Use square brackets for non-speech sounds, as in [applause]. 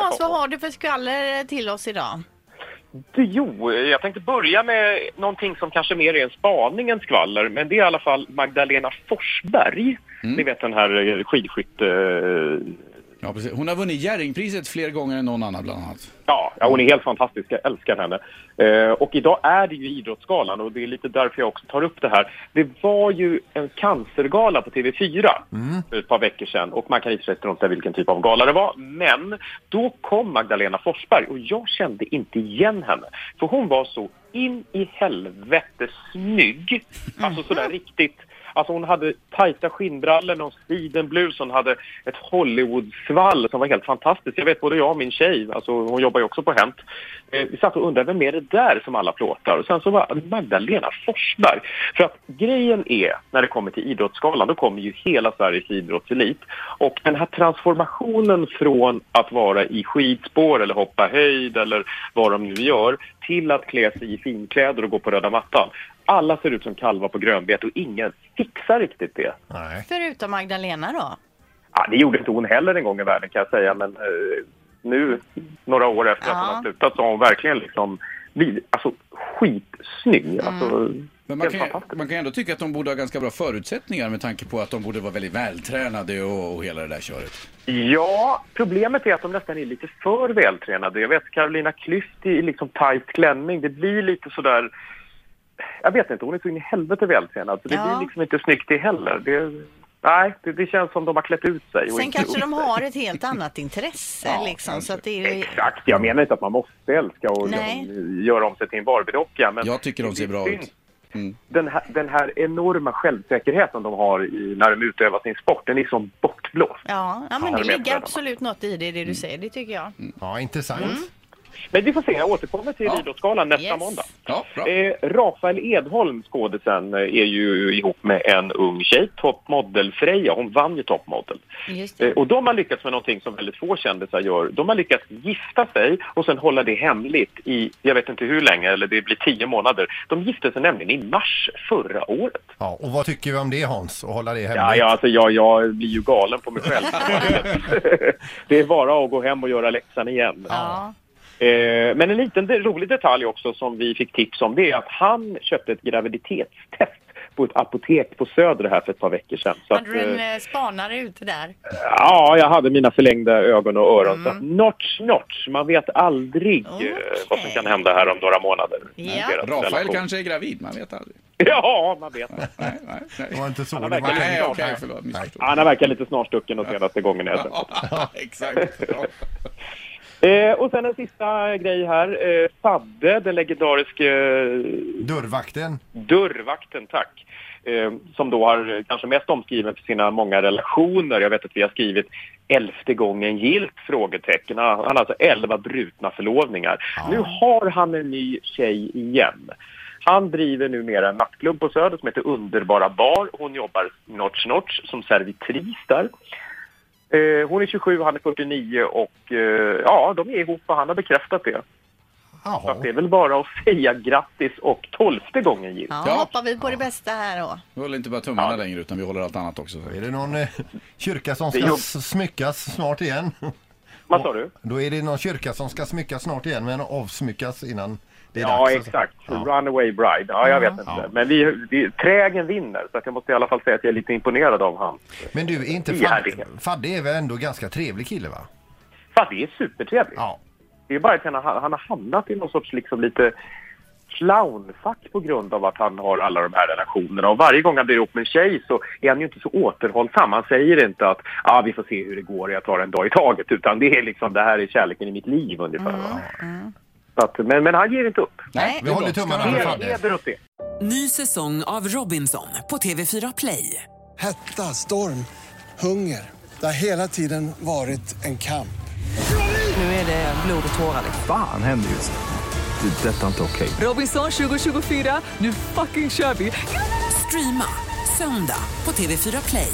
Hans, vad har du för skvaller till oss idag? Jo, jag tänkte börja med någonting som kanske mer är en spaning än skvaller, men det är i alla fall Magdalena Forsberg. Ni vet den här skidskytte... Ja, precis. Hon har vunnit Jerringpriset fler gånger än någon annan bland annat. Ja, ja, hon är helt fantastisk. Jag älskar henne. Eh, och idag är det ju Idrottsgalan och det är lite därför jag också tar upp det här. Det var ju en cancergala på TV4 för ett par veckor sedan och man kan i och för sig vilken typ av gala det var. Men då kom Magdalena Forsberg och jag kände inte igen henne. För hon var så in i helvete snygg. Alltså sådär riktigt Alltså hon hade tajta skinnbrallor, någon sidenblus, hon hade ett Hollywood-svall som var helt fantastiskt. Jag vet både jag och min tjej, alltså hon jobbar ju också på Hänt. Eh, vi satt och undrade vem är det där som alla plåtar? Och sen så var Magdalena Forsberg. För att grejen är, när det kommer till Idrottsgalan, då kommer ju hela Sveriges idrottselit. Och den här transformationen från att vara i skidspår eller hoppa höjd eller vad de nu gör till att klä sig i finkläder och gå på röda mattan. Alla ser ut som kalvar på grönbete och ingen fixar riktigt det. Nej. Förutom Magdalena då? Ja, det gjorde inte hon heller en gång i världen kan jag säga, men eh, nu, några år efter att Ja. hon har slutat, så har hon verkligen liksom blivit alltså, skitsnygg. Alltså, Men man kan, man kan ändå tycka att de borde ha ganska bra förutsättningar med tanke på att de borde vara väldigt vältränade och, och hela det där köret. Ja, problemet är att de nästan är lite för vältränade. Jag vet Carolina Klüft i liksom tight klänning, det blir lite sådär... Jag vet inte, hon är så in i helvete vältränad så det Ja. blir liksom inte snyggt det heller. Det, nej, det, det känns som de har klätt ut sig. Sen kanske de har ett helt annat intresse Ja, liksom. Så att det är... Exakt, jag menar inte att man måste älska och Nej. liksom göra om sig till en Barbiedocka. Men Jag tycker de ser bra ut. Mm. Den, här, den här enorma självsäkerheten de har i, när de utövar sin sport, den är som bortblåst. Ja, ja men det ligger absolut något i det, det Mm. du säger. Det tycker jag. Ja, intressant. Men vi får se, jag återkommer till Ja. Idrottsgalan nästa Yes. måndag. Ja, bra. Eh, Rafael Edholm, skådisen, eh, är ju ihop med en ung tjej, toppmodell Freja. Hon vann ju toppmodell. Just Eh, och de har lyckats med någonting som väldigt få kändisar gör. De har lyckats gifta sig och sen hålla det hemligt i, jag vet inte hur länge, eller det blir tio månader. De gifte sig nämligen i mars förra året. Ja, och vad tycker vi om det Hans? Att hålla det hemligt? Ja, ja, alltså jag, jag blir ju galen på mig själv. [laughs] [laughs] det är bara att gå hem och göra läxan igen. Ja. Eh, men en liten de- rolig detalj också som vi fick tips om det är att han köpte ett graviditetstest på ett apotek på Söder här för ett par veckor sedan. Så Hade du att, en eh, eh, spanare ute där? ja, jag hade mina förlängda ögon och öron. Så att Mm. notch, notch. Man vet aldrig eh, vad som kan hända här om några månader. Ja. Rafael relation. kanske är gravid, man vet aldrig. Ja, man vet. Nej, nej, Det nej. var inte så. Han har Det var Nej, inte förlåt. Missförstånd. Han har verkat lite snarstucken de senaste gångerna. [laughs] Ja, exakt. [laughs] Ja. Eh, och sen en sista grej här. Eh, Fadde, den legendariske eh, Dörrvakten. dörrvakten, tack. Eh, som då har eh, kanske mest omskriven för sina många relationer. Jag vet att vi har skrivit elfte gången gilt? frågetecken. Han har alltså elva brutna förlovningar. Nu har han en ny tjej igen. Han driver numera en nattklubb på Söder som heter Underbara Bar. Hon jobbar notch notch som servitris där. Eh, hon är 27, han är 49 och eh, ja, de är ihop och han har bekräftat det. Så Jaha. att det är väl bara att [laughs] säga grattis och tolfte gången gilt. Ja, Ja. hoppar vi på det bästa här då. Vi håller inte bara tummarna längre utan vi håller allt annat också. Är det någon eh, kyrka som ska smyckas snart igen? Vad sa du? Då är det någon kyrka som ska smyckas snart igen men avsmyckas innan det är Ja, dags. exakt. Ja. Runaway Bride. Ja, jag vet inte. Ja. Men vi, vi, trägen vinner, så att jag måste i alla fall säga att jag är lite imponerad av han. Men du, är inte Fadde, det- Fadde är väl ändå ganska trevlig kille va? Fast det är supertrevligt. Ja. Det är bara att han har, han har hamnat i någon sorts liksom lite clownfack på grund av att han har alla de här relationerna. Och varje gång han blir ihop med en tjej så är han ju inte så återhållsam. Han säger inte att ah, vi får se hur det går, jag tar en dag i taget. Utan det är liksom, det här är kärleken i mitt liv ungefär. va? Så att, men, men han ger inte upp. Nej. Vi håller tummarna för Fadde. heder åt det. Ny säsong av Robinson på TV4 Play. Hetta, storm, hunger. Det har hela tiden varit en kamp. Nu är det blod och tårar. Fan händer just nu. Det. är Detta är inte okej. Robinson 2024, nu fucking kör vi! Streama söndag på TV4 Play.